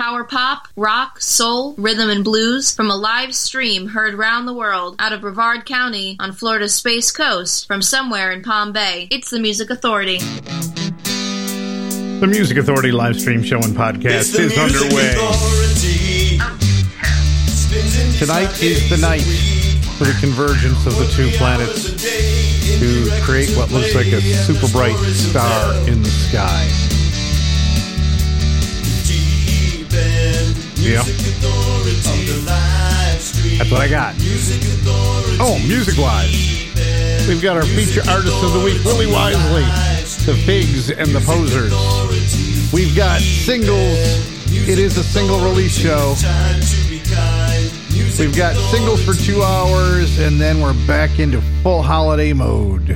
power pop, rock, soul, rhythm, and blues from a live stream heard round the world out of Brevard County on Florida's Space Coast from somewhere in Palm Bay. It's the Music Authority. The Music Authority live stream show and podcast is underway. Tonight is the night for the convergence of the two planets to create what looks like a super bright star in the sky. Yeah. That's what I got. Oh, music wise. We've got our feature artist of the week, Willie Wisely, the Figs and the Posers. We've got singles. It is a single release show. We've got singles for two hours, and then we're back into full holiday mode.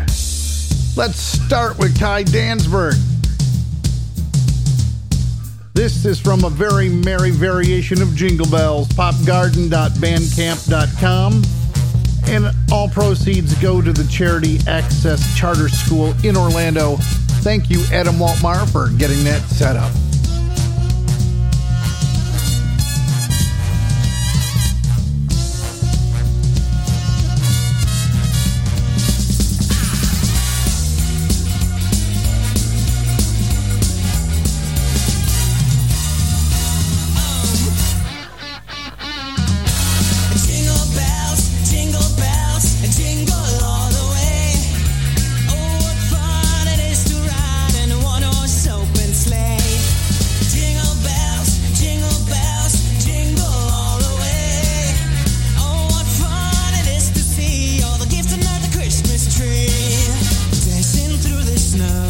Let's start with Kai Danzberg. This is from a very merry variation of Jingle Bells, popgarden.bandcamp.com. And all proceeds go to the charity Access Charter School in Orlando. Thank you, Adam Waltmar, for getting that set up. Snow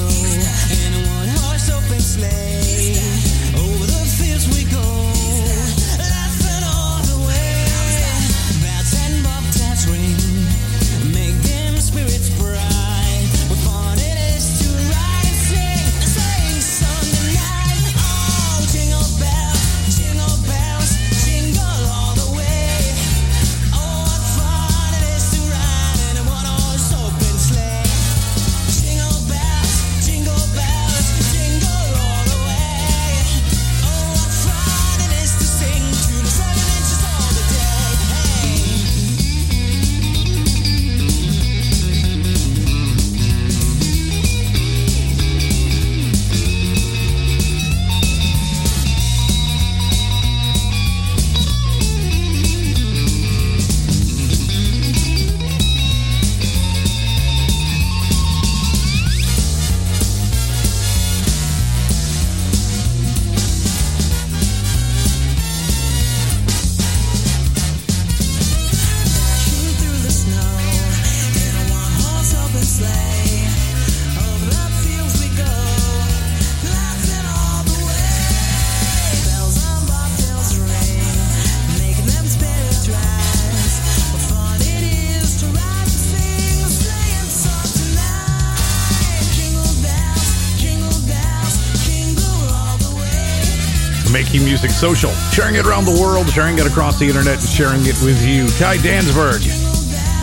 music social, sharing it around the world, sharing it across the internet, and sharing it with you. Ty Danzberg.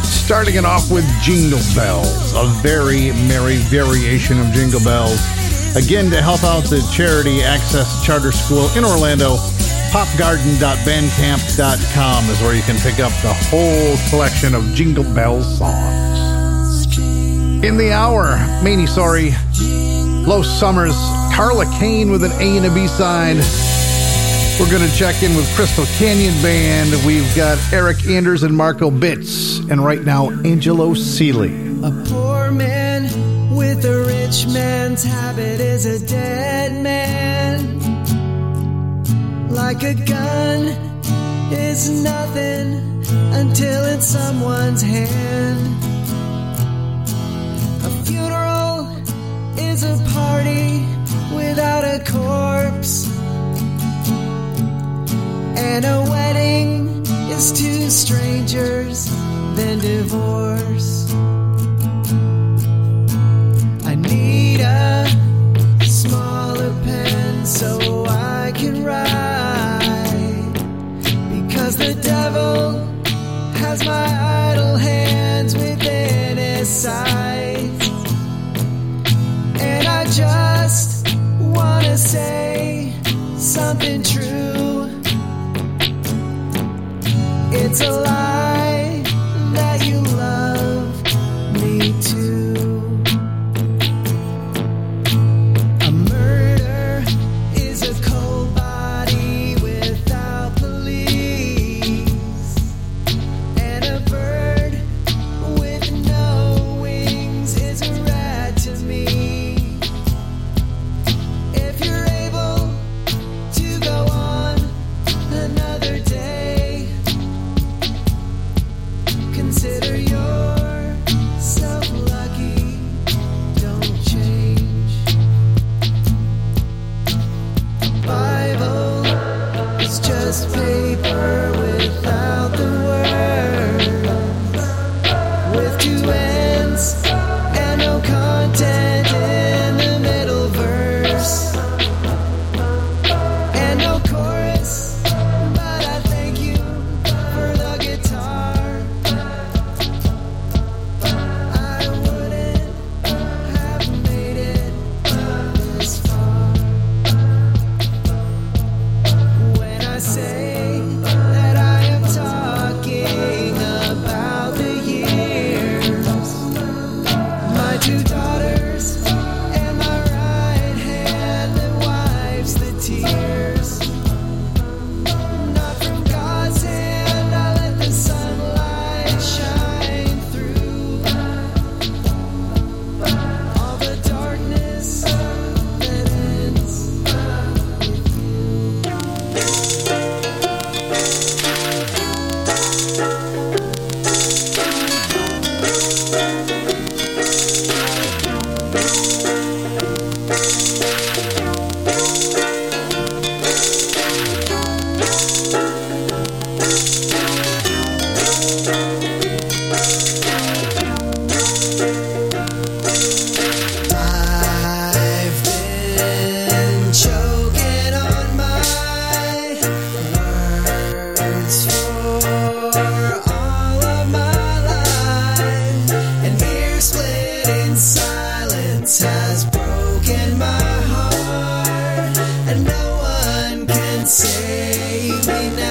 Starting it off with Jingle Bells, a very merry variation of Jingle Bells. Again, to help out the charity Access Charter School in Orlando, popgarden.bandcamp.com is where you can pick up the whole collection of Jingle Bells songs. In the hour, Maney Sorry, Los Summers, Carla Kane with an A and a B side. We're going to check in with Crystal Canyon Band. We've got Eric Anders and Marco Bitts. And right now, Angelo Seeley. A poor man with a rich man's habit is a dead man. Like a gun is nothing until it's someone's hand. A funeral is a party without a corpse. And a wedding is two strangers, then divorce. I need a smaller pen so I can write. Because the devil has my idle hands within his sight. And I just wanna say something true it's a lie. me now.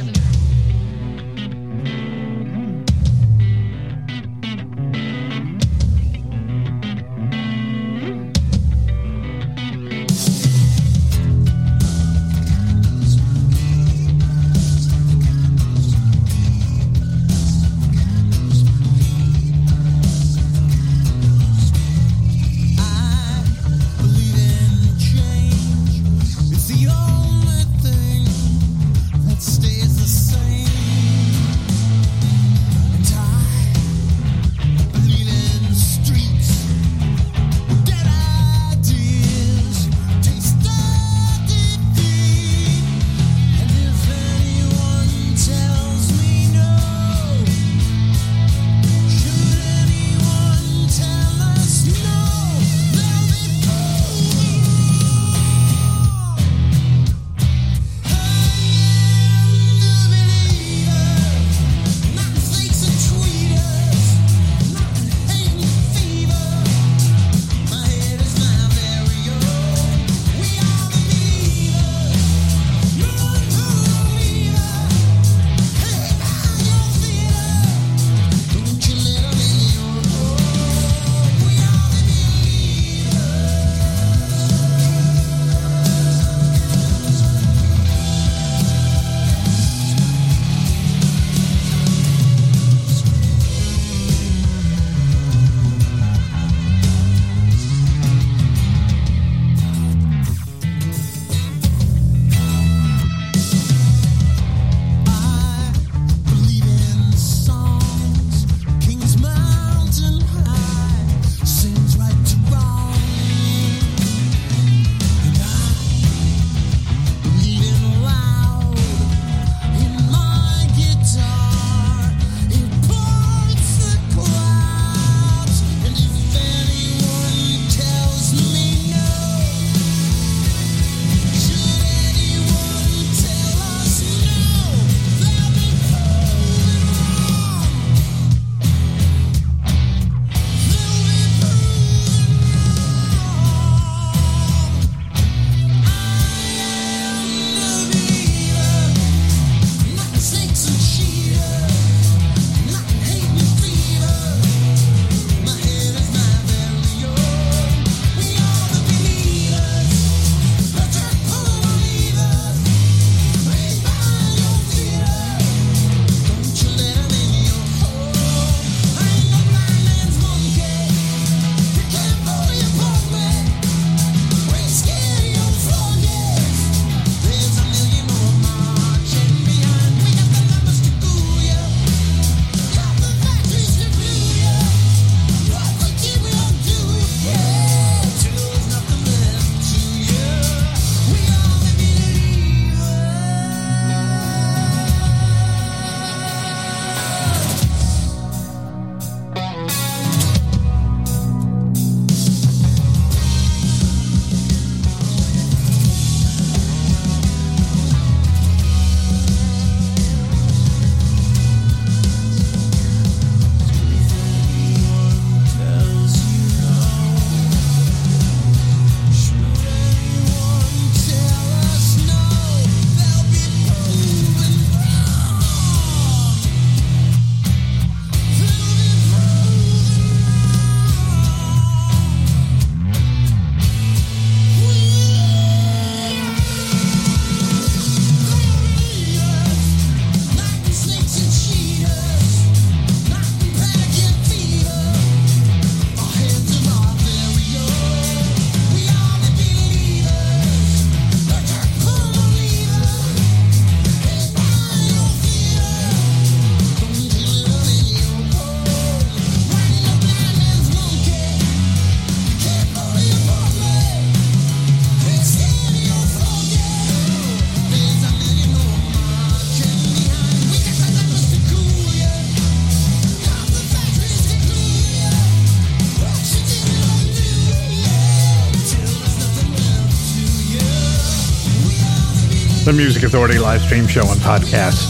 Music Authority live stream show and podcast.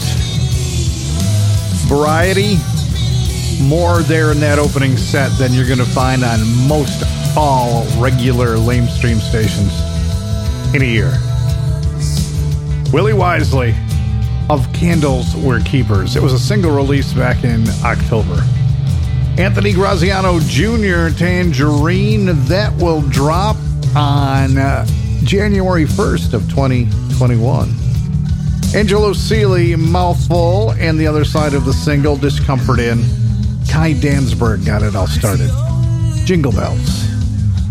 Variety, more there in that opening set than you're going to find on most all regular lamestream stations in a year. Willie Wisely of Candles Were Keepers. It was a single release back in October. Anthony Graziano Jr. Tangerine that will drop on uh, January 1st of 2021. Angelo Seely, Mouthful, and the other side of the single, Discomfort In. Kai Danzberg got it all started. Jingle Bells.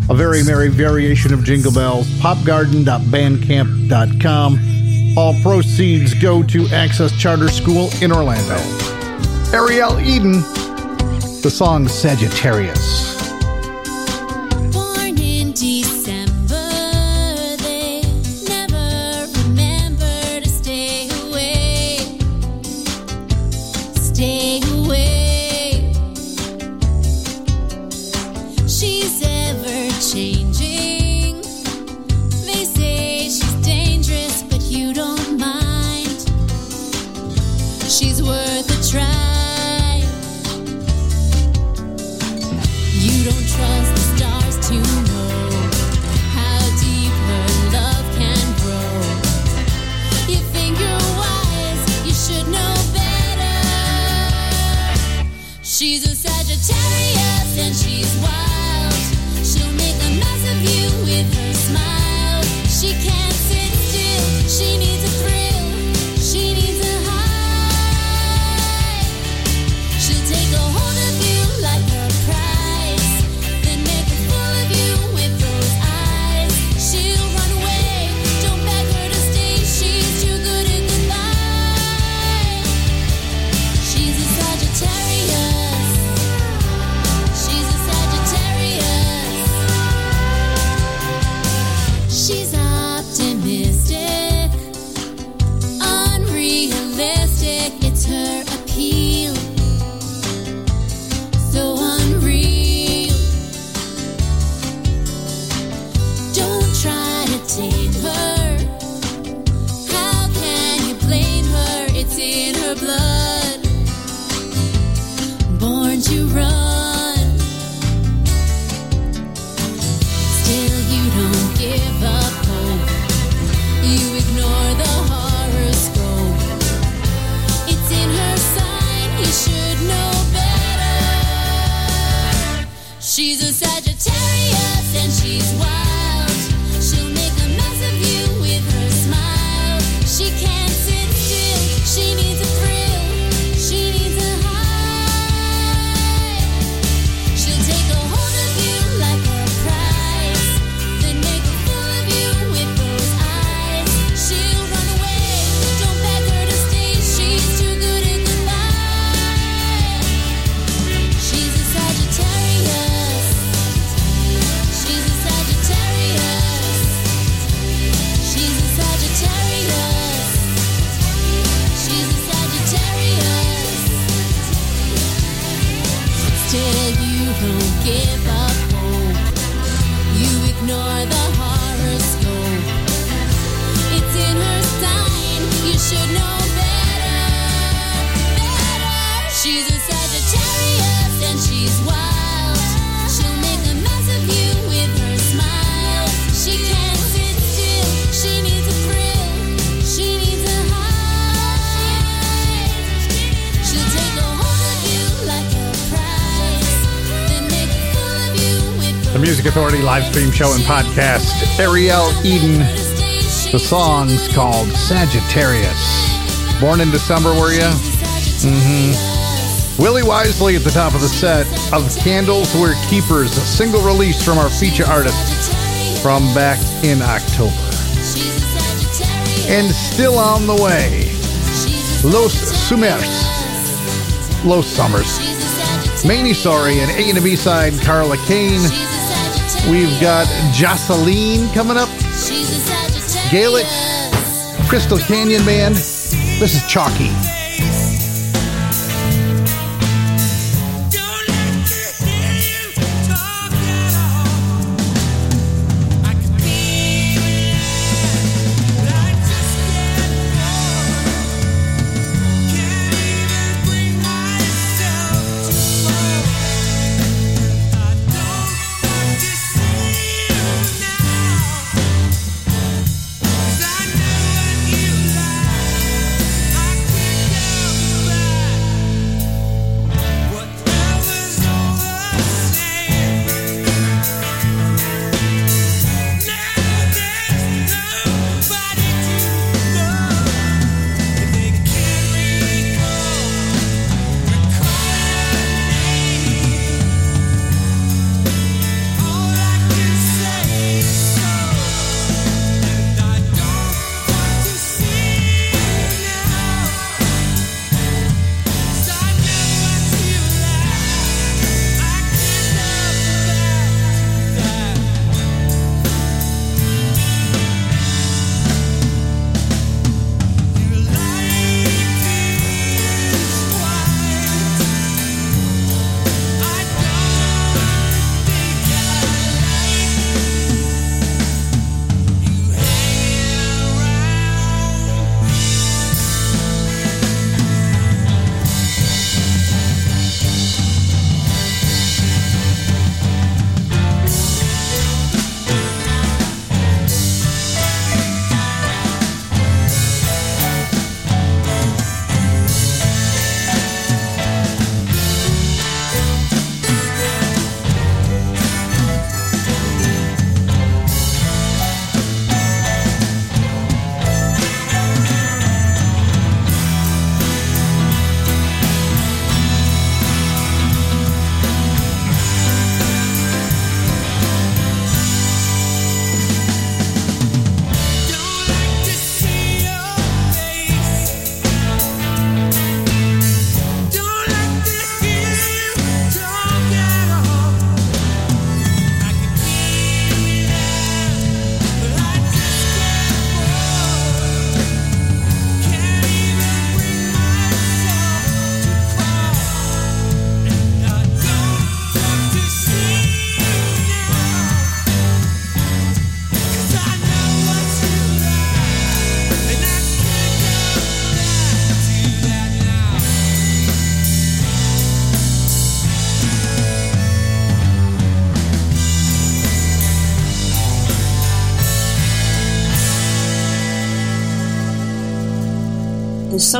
A very merry variation of Jingle Bells. Popgarden.bandcamp.com. All proceeds go to Access Charter School in Orlando. Ariel Eden, the song Sagittarius. Stream show and podcast. Ariel Eden. The song's called Sagittarius. Born in December, were you? Mm-hmm. Willie Wisely at the top of the set of Candles Were Keepers, a single release from our feature artist from back in October. And still on the way, Los Sumers, Los Summers. Maney Sorry and A and B side, Carla Kane. We've got Jocelyn coming up, Gaelic, Crystal Canyon Band. This is Chalky.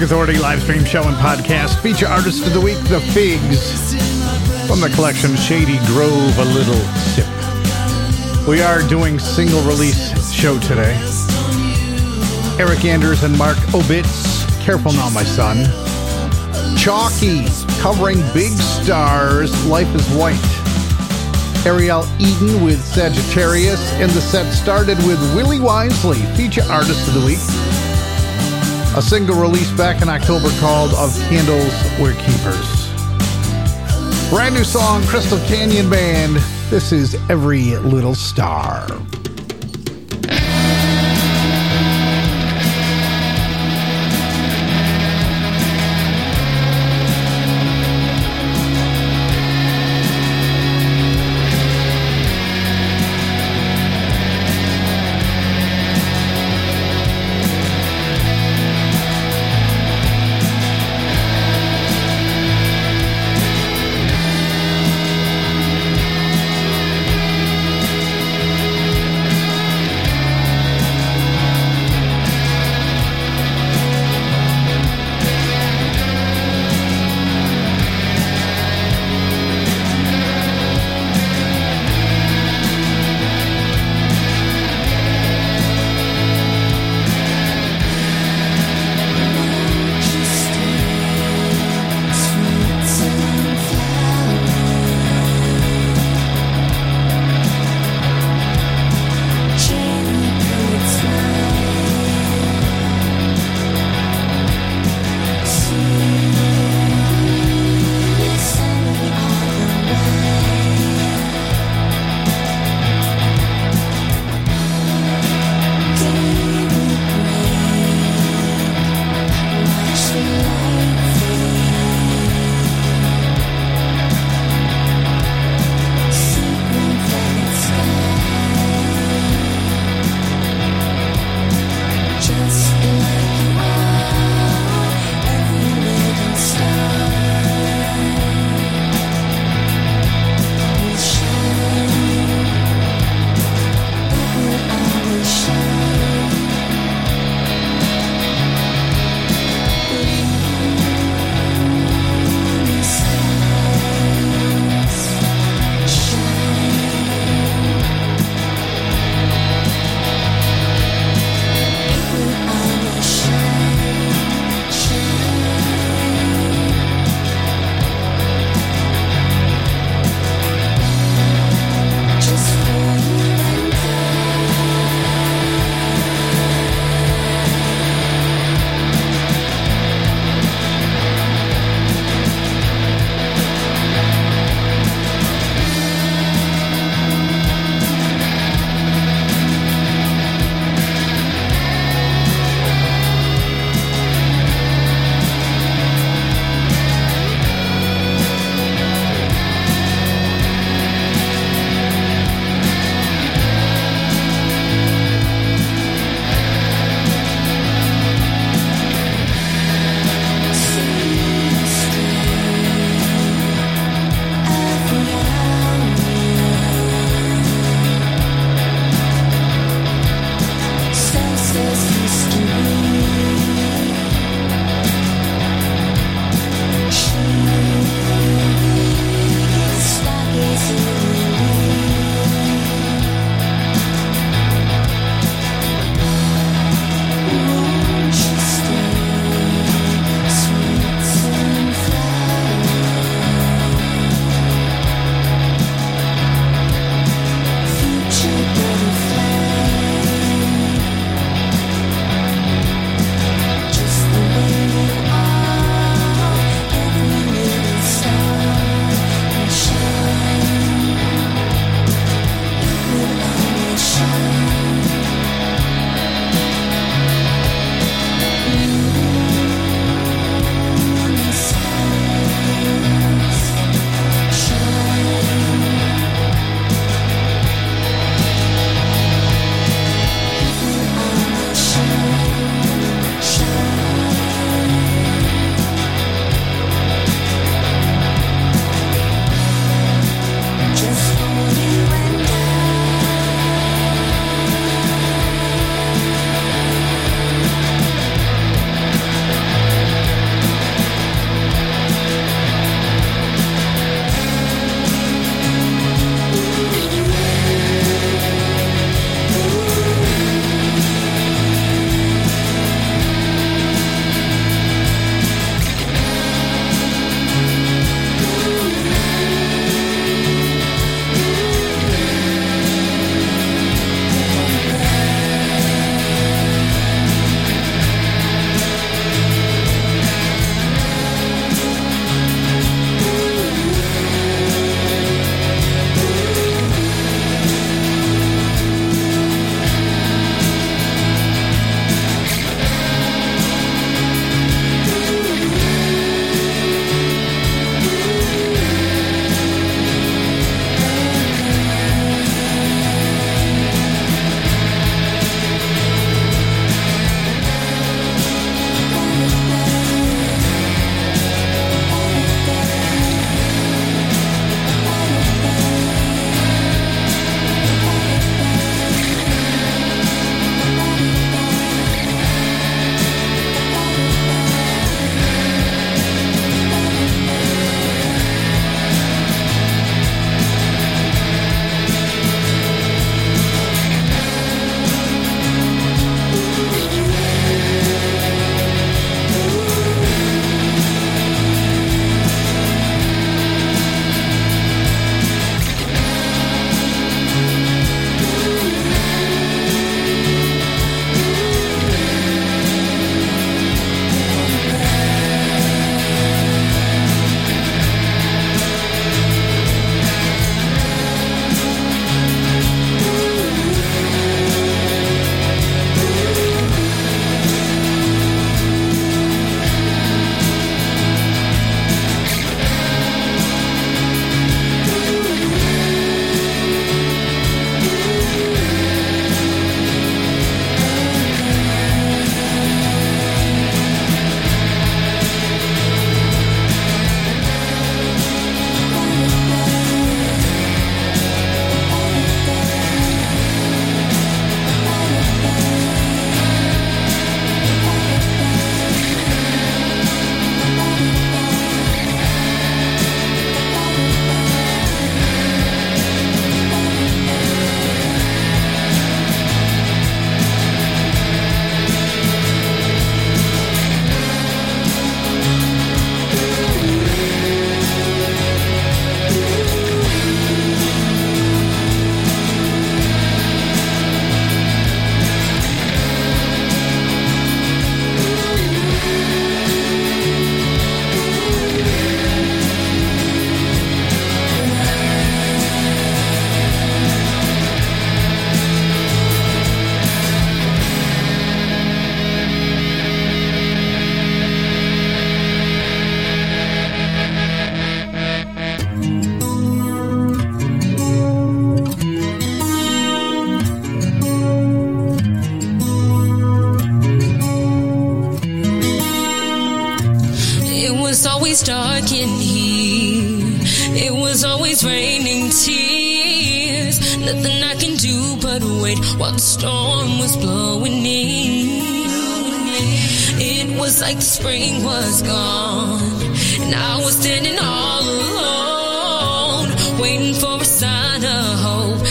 Music Authority live stream show and podcast. Feature artist of the week, The Figs, from the collection Shady Grove, A Little Sip. We are doing single release show today. Eric Anders and Mark Obitz, Careful Now My Son. Chalky, covering Big Star's, Life is White. Ariel Eden with Sagittarius, and the set started with Willie Wisely, feature artist of the week. A single release back in October called Of Candles We're Keepers. Brand new song, Crystal Canyon Band. This is Every Little Star.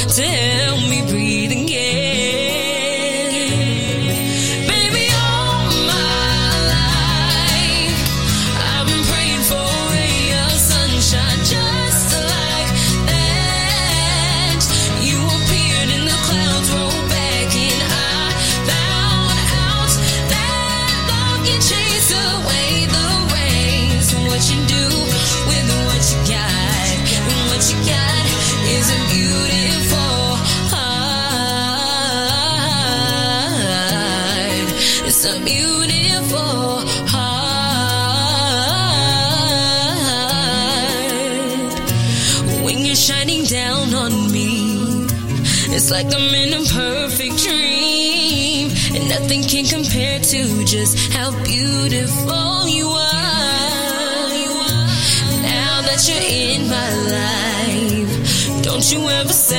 till just how beautiful you are. Now that you're in my life, don't you ever say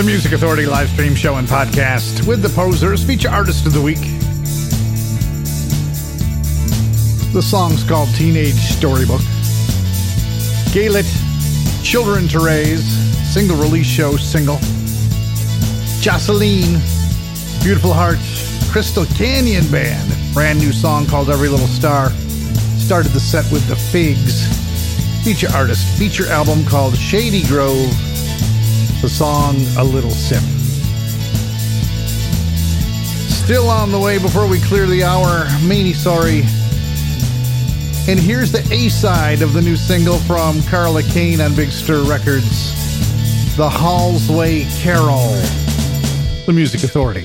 the Music Authority live stream show and podcast with the Posers, feature artist of the week. The song's called Teenage Storybook. Galit, Children to Raise, single release show single. Jocelyn, Beautiful Heart, Crystal Canyon Band, brand new song called Every Little Star. Started the set with The Figs, feature artist, feature album called Shady Grove the song A Little Sip. Still on the way before we clear the hour, Meanie Sorry. And here's the A side of the new single from Carla Kane on Big Stir Records The Hallsway Carol, the Music Authority.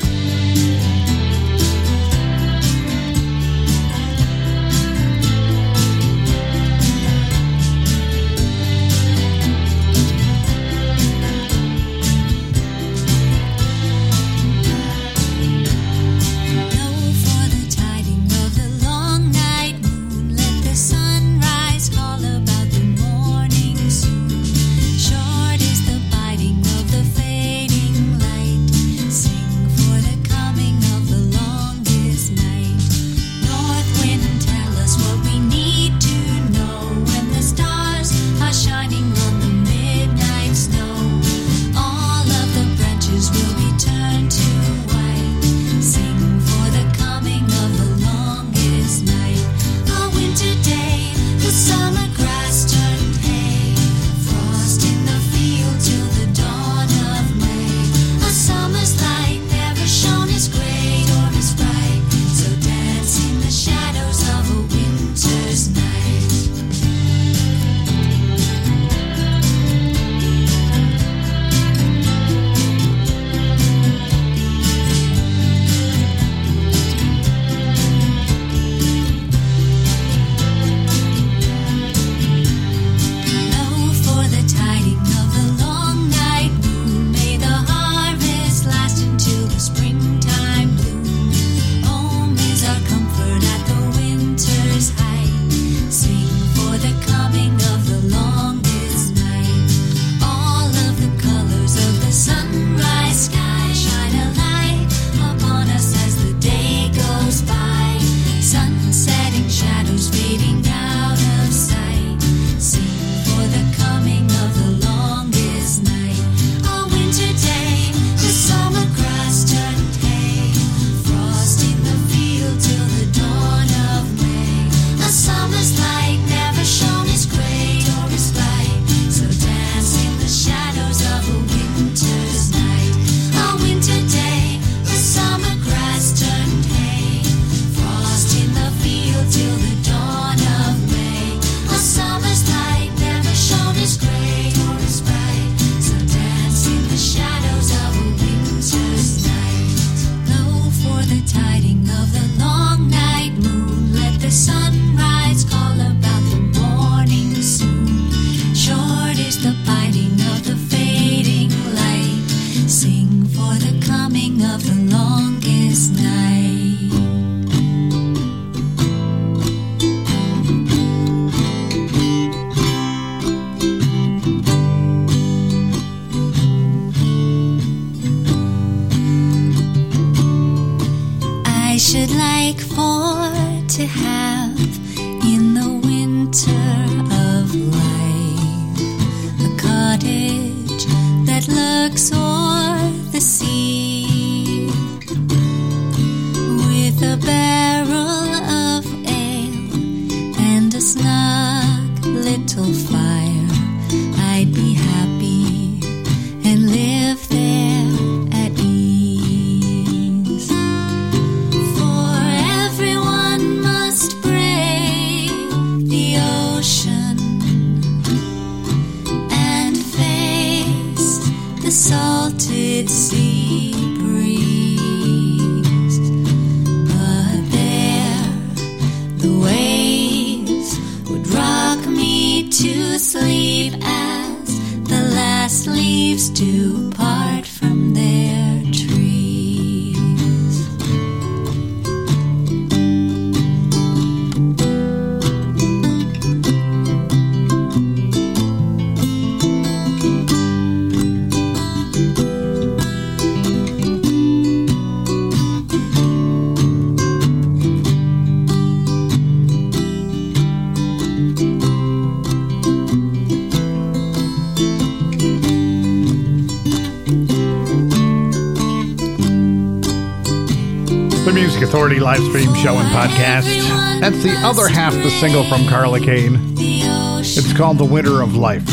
party live stream show and podcast. That's the other half the single from Carla Kane. It's called The Winter of Life.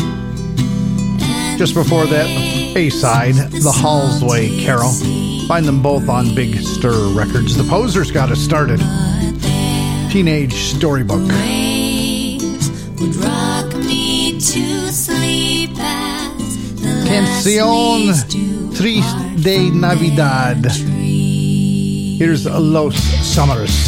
Just before that, A side, The Hallsway Carol. Find them both on Big Stir Records. The Posers got us started. Teenage Storybook. Canción Triste de Navidad. Here's Los Summers.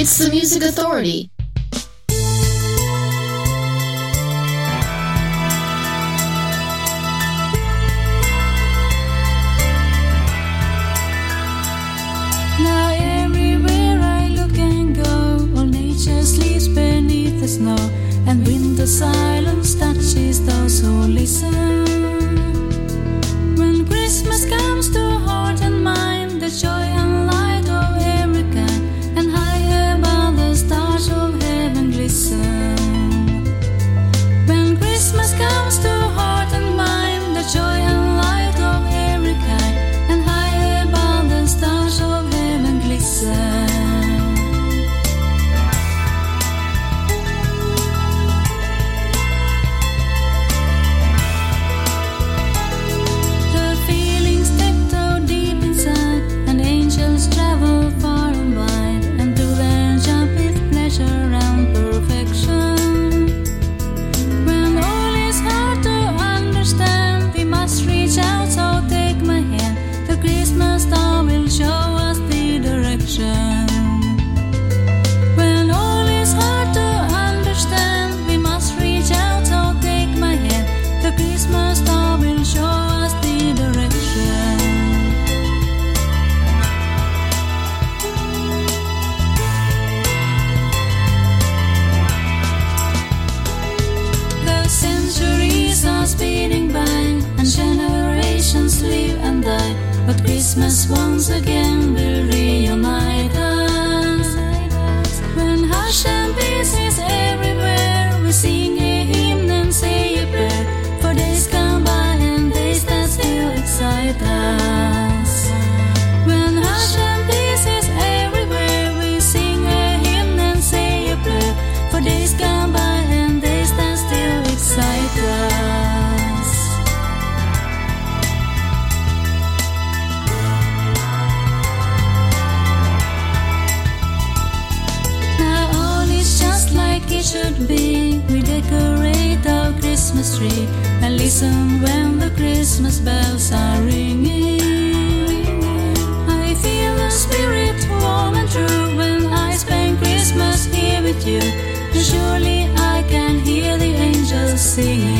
It's the Music Authority. Christmas once again listen when the Christmas bells are ringing. I feel the spirit warm and true when I spend Christmas here with you. And surely I can hear the angels singing.